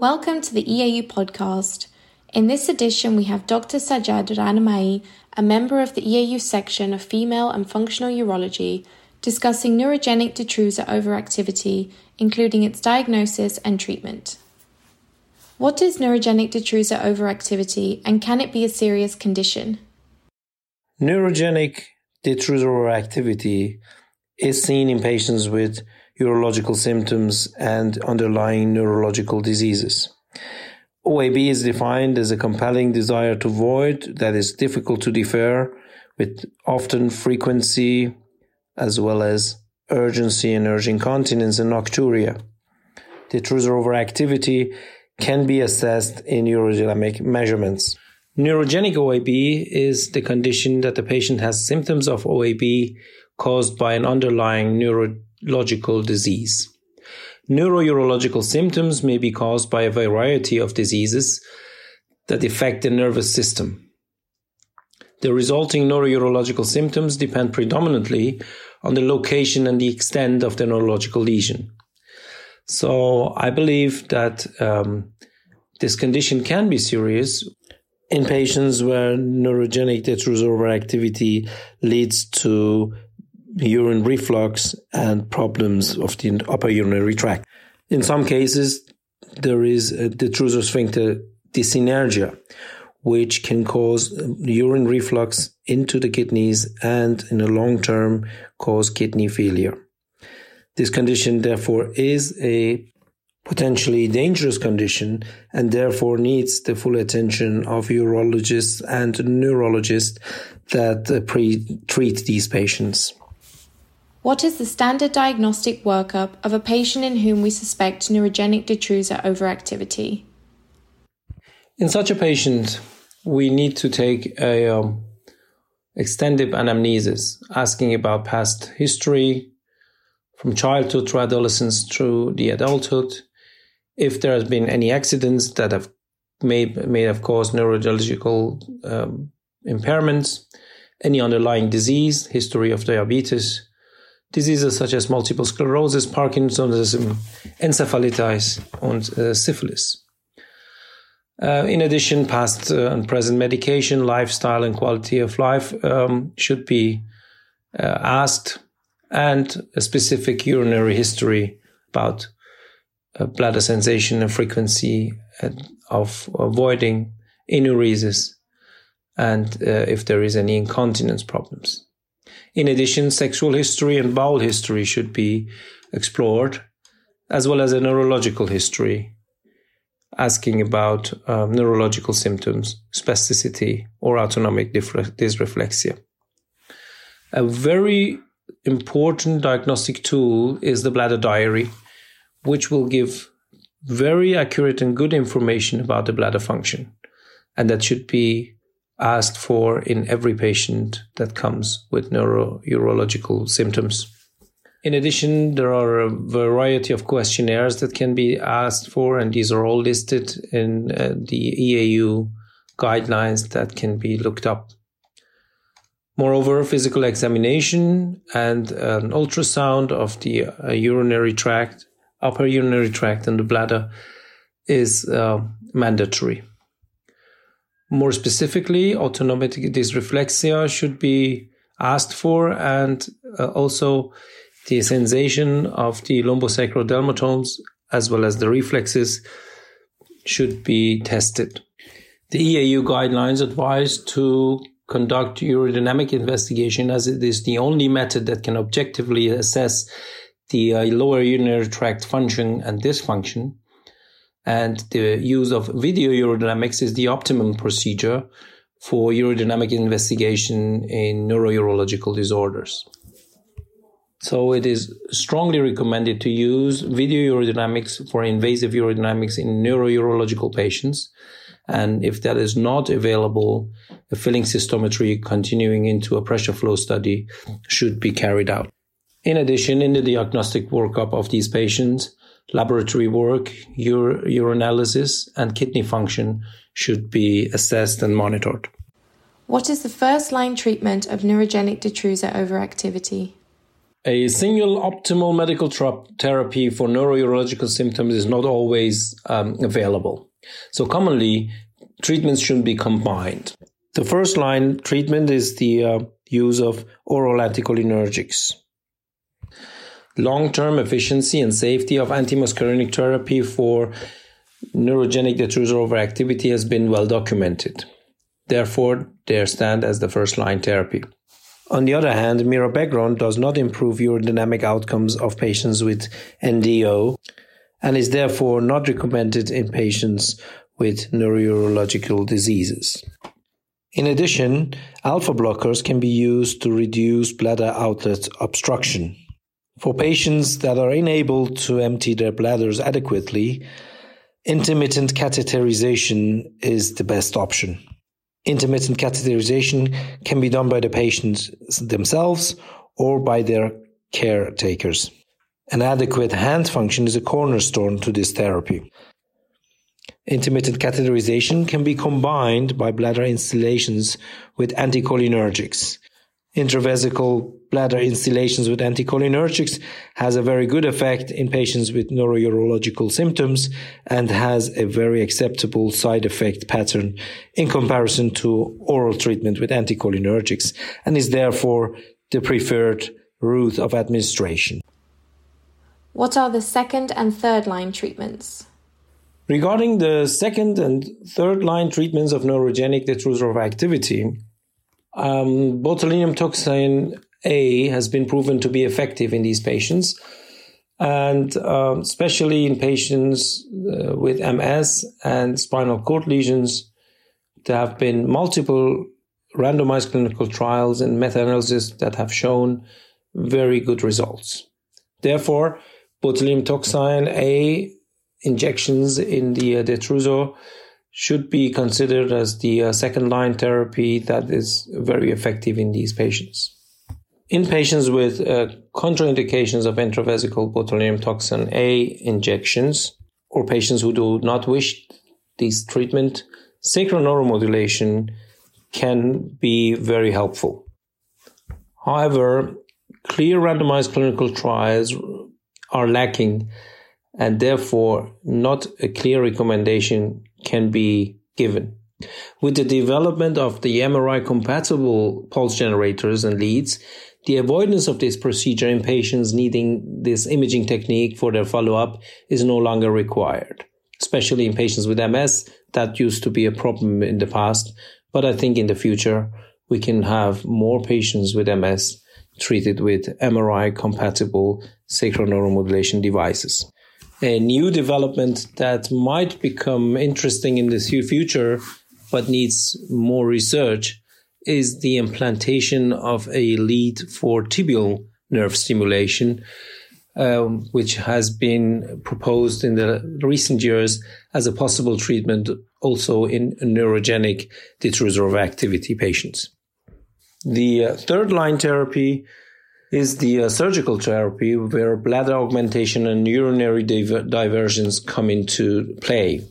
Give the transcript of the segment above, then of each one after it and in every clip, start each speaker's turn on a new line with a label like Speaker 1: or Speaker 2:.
Speaker 1: Welcome to the EAU podcast. In this edition, we have Dr. Sajjad Rahnama'i, a member of the EAU section of Female and Functional Urology, discussing neurogenic detrusor overactivity, including its diagnosis and treatment. What is neurogenic detrusor overactivity and can it be a serious condition?
Speaker 2: Neurogenic detrusor overactivity is seen in patients with urological symptoms and underlying neurological diseases. OAB is defined as a compelling desire to void that is difficult to defer with often frequency as well as urgency and urge incontinence and nocturia. Detrusor overactivity can be assessed in urodynamic measurements. Neurogenic OAB is the condition that the patient has symptoms of OAB caused by an underlying neurological disease. Neurourological symptoms may be caused by a variety of diseases that affect the nervous system. The resulting neurourological symptoms depend predominantly on the location and the extent of the neurological lesion. So I believe that um, this condition can be serious in patients where neurogenic detrusor activity leads to urine reflux and problems of the upper urinary tract. In some cases, there is a detrusor sphincter dyssynergia, which can cause urine reflux into the kidneys and in the long term cause kidney failure. This condition, therefore, is a potentially dangerous condition and therefore needs the full attention of urologists and neurologists that uh, pre- treat these patients.
Speaker 1: What is the standard diagnostic workup of a patient in whom we suspect neurogenic detrusor overactivity?
Speaker 2: In such a patient, we need to take a um, extended anamnesis, asking about past history from childhood through adolescence through the adulthood. If there has been any accidents that have may may have caused neurological um, impairments, any underlying disease, history of diabetes, diseases such as multiple sclerosis, Parkinsonism, encephalitis, and uh, syphilis. Uh, in addition, past uh, and present medication, lifestyle, and quality of life um, should be uh, asked, and a specific urinary history about uh, bladder sensation and frequency of avoiding enuresis, and uh, if there is any incontinence problems. In addition, sexual history and bowel history should be explored, as well as a neurological history, asking about um, neurological symptoms, spasticity, or autonomic dysreflexia. A very important diagnostic tool is the bladder diary, which will give very accurate and good information about the bladder function. And that should be asked for in every patient that comes with neurourological symptoms. In addition, there are a variety of questionnaires that can be asked for, and these are all listed in uh, the EAU guidelines that can be looked up. Moreover, physical examination and an ultrasound of the uh, urinary tract, upper urinary tract, and the bladder is uh, mandatory. More specifically, autonomic dysreflexia should be asked for, and uh, also the sensation of the lumbosacral dermatomes as well as the reflexes should be tested. The EAU guidelines advise to conduct urodynamic investigation as it is the only method that can objectively assess the uh, lower urinary tract function and dysfunction and the use of video urodynamics is the optimum procedure for urodynamic investigation in neurourological disorders. So it is strongly recommended to use video urodynamics for invasive urodynamics in neurourological patients. And if that is not available, a filling cystometry continuing into a pressure flow study should be carried out. In addition, in the diagnostic workup of these patients, laboratory work, ur- urinalysis, and kidney function should be assessed and monitored.
Speaker 1: What is the first line treatment of neurogenic detrusor overactivity?
Speaker 2: A single optimal medical tra- therapy for neurourological symptoms is not always um, available. So commonly, treatments should be combined. The first line treatment is the uh, use of oral anticholinergics. Long term efficiency and safety of antimuscarinic therapy for neurogenic detrusor overactivity has been well documented. Therefore, they stand as the first line therapy. On the other hand, mirabegron does not improve urodynamic outcomes of patients with NDO and is therefore not recommended in patients with neurological diseases. In addition, alpha blockers can be used to reduce bladder outlet obstruction. For patients that are unable to empty their bladders adequately, intermittent catheterization is the best option. Intermittent catheterization can be done by the patients themselves or by their caretakers. An adequate hand function is a cornerstone to this therapy. Intermittent catheterization can be combined by bladder instillations with anticholinergics. Intravesical bladder instillations with anticholinergics has a very good effect in patients with neurourological symptoms and has a very acceptable side effect pattern in comparison to oral treatment with anticholinergics and is therefore the preferred route of administration.
Speaker 1: What are the second and third line treatments?
Speaker 2: Regarding the second and third line treatments of neurogenic detrusor overactivity, um, botulinum toxin A has been proven to be effective in these patients, and um, especially in patients uh, with MS and spinal cord lesions. There have been multiple randomized clinical trials and meta-analysis that have shown very good results. Therefore, botulinum toxin A injections in the uh, detrusor should be considered as the uh, second line therapy that is very effective in these patients. In patients with uh, contraindications of intravesical botulinum toxin A injections, or patients who do not wish this treatment, sacral neuromodulation can be very helpful. However, clear randomized clinical trials are lacking and therefore not a clear recommendation can be given. With the development of the MRI compatible pulse generators and leads, the avoidance of this procedure in patients needing this imaging technique for their follow up is no longer required, especially in patients with MS. That used to be a problem in the past, but I think in the future we can have more patients with MS treated with MRI compatible sacral neuromodulation devices a new development that might become interesting in the future but needs more research is the implantation of a lead for tibial nerve stimulation, um, which has been proposed in the recent years as a possible treatment also in neurogenic detrusor activity patients. The uh, third line therapy is the uh, surgical therapy where bladder augmentation and urinary diver- diversions come into play.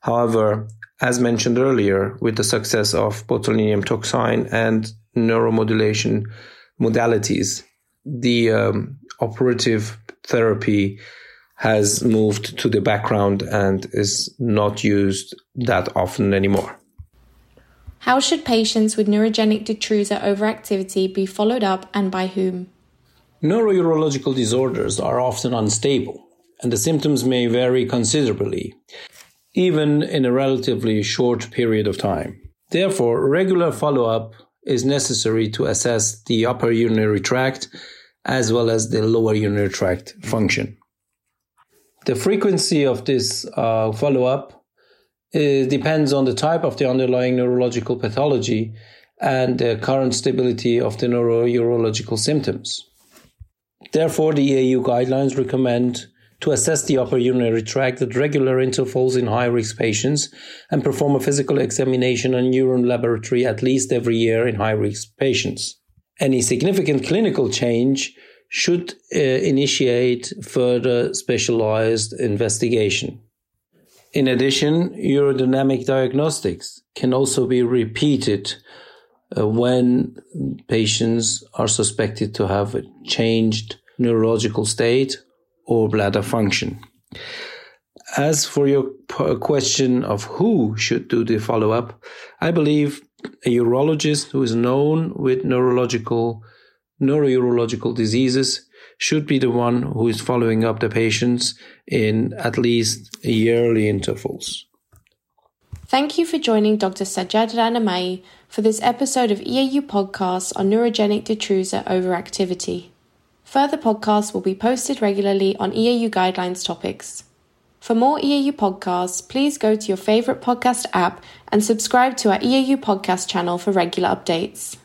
Speaker 2: However, as mentioned earlier, with the success of botulinum toxin and neuromodulation modalities, the um, operative therapy has moved to the background and is not used that often anymore.
Speaker 1: How should patients with neurogenic detrusor overactivity be followed up and by whom?
Speaker 2: Neurourological disorders are often unstable, and the symptoms may vary considerably, even in a relatively short period of time. Therefore, regular follow up is necessary to assess the upper urinary tract as well as the lower urinary tract function. The frequency of this uh, follow up it depends on the type of the underlying neurological pathology and the current stability of the neurourological symptoms. Therefore, the EAU guidelines recommend to assess the upper urinary tract at regular intervals in high risk patients and perform a physical examination and urine laboratory at least every year in high risk patients. Any significant clinical change should uh, initiate further specialized investigation. In addition, urodynamic diagnostics can also be repeated uh, when patients are suspected to have a changed neurological state or bladder function. As for your question of who should do the follow up, I believe a urologist who is known with neurological, neurourological diseases should be the one who is following up the patients in at least yearly intervals.
Speaker 1: Thank you for joining Dr. Sajjad Rahnama'i for this episode of EAU Podcasts on neurogenic detrusor overactivity. Further podcasts will be posted regularly on EAU guidelines topics. For more EAU podcasts, please go to your favorite podcast app and subscribe to our EAU podcast channel for regular updates.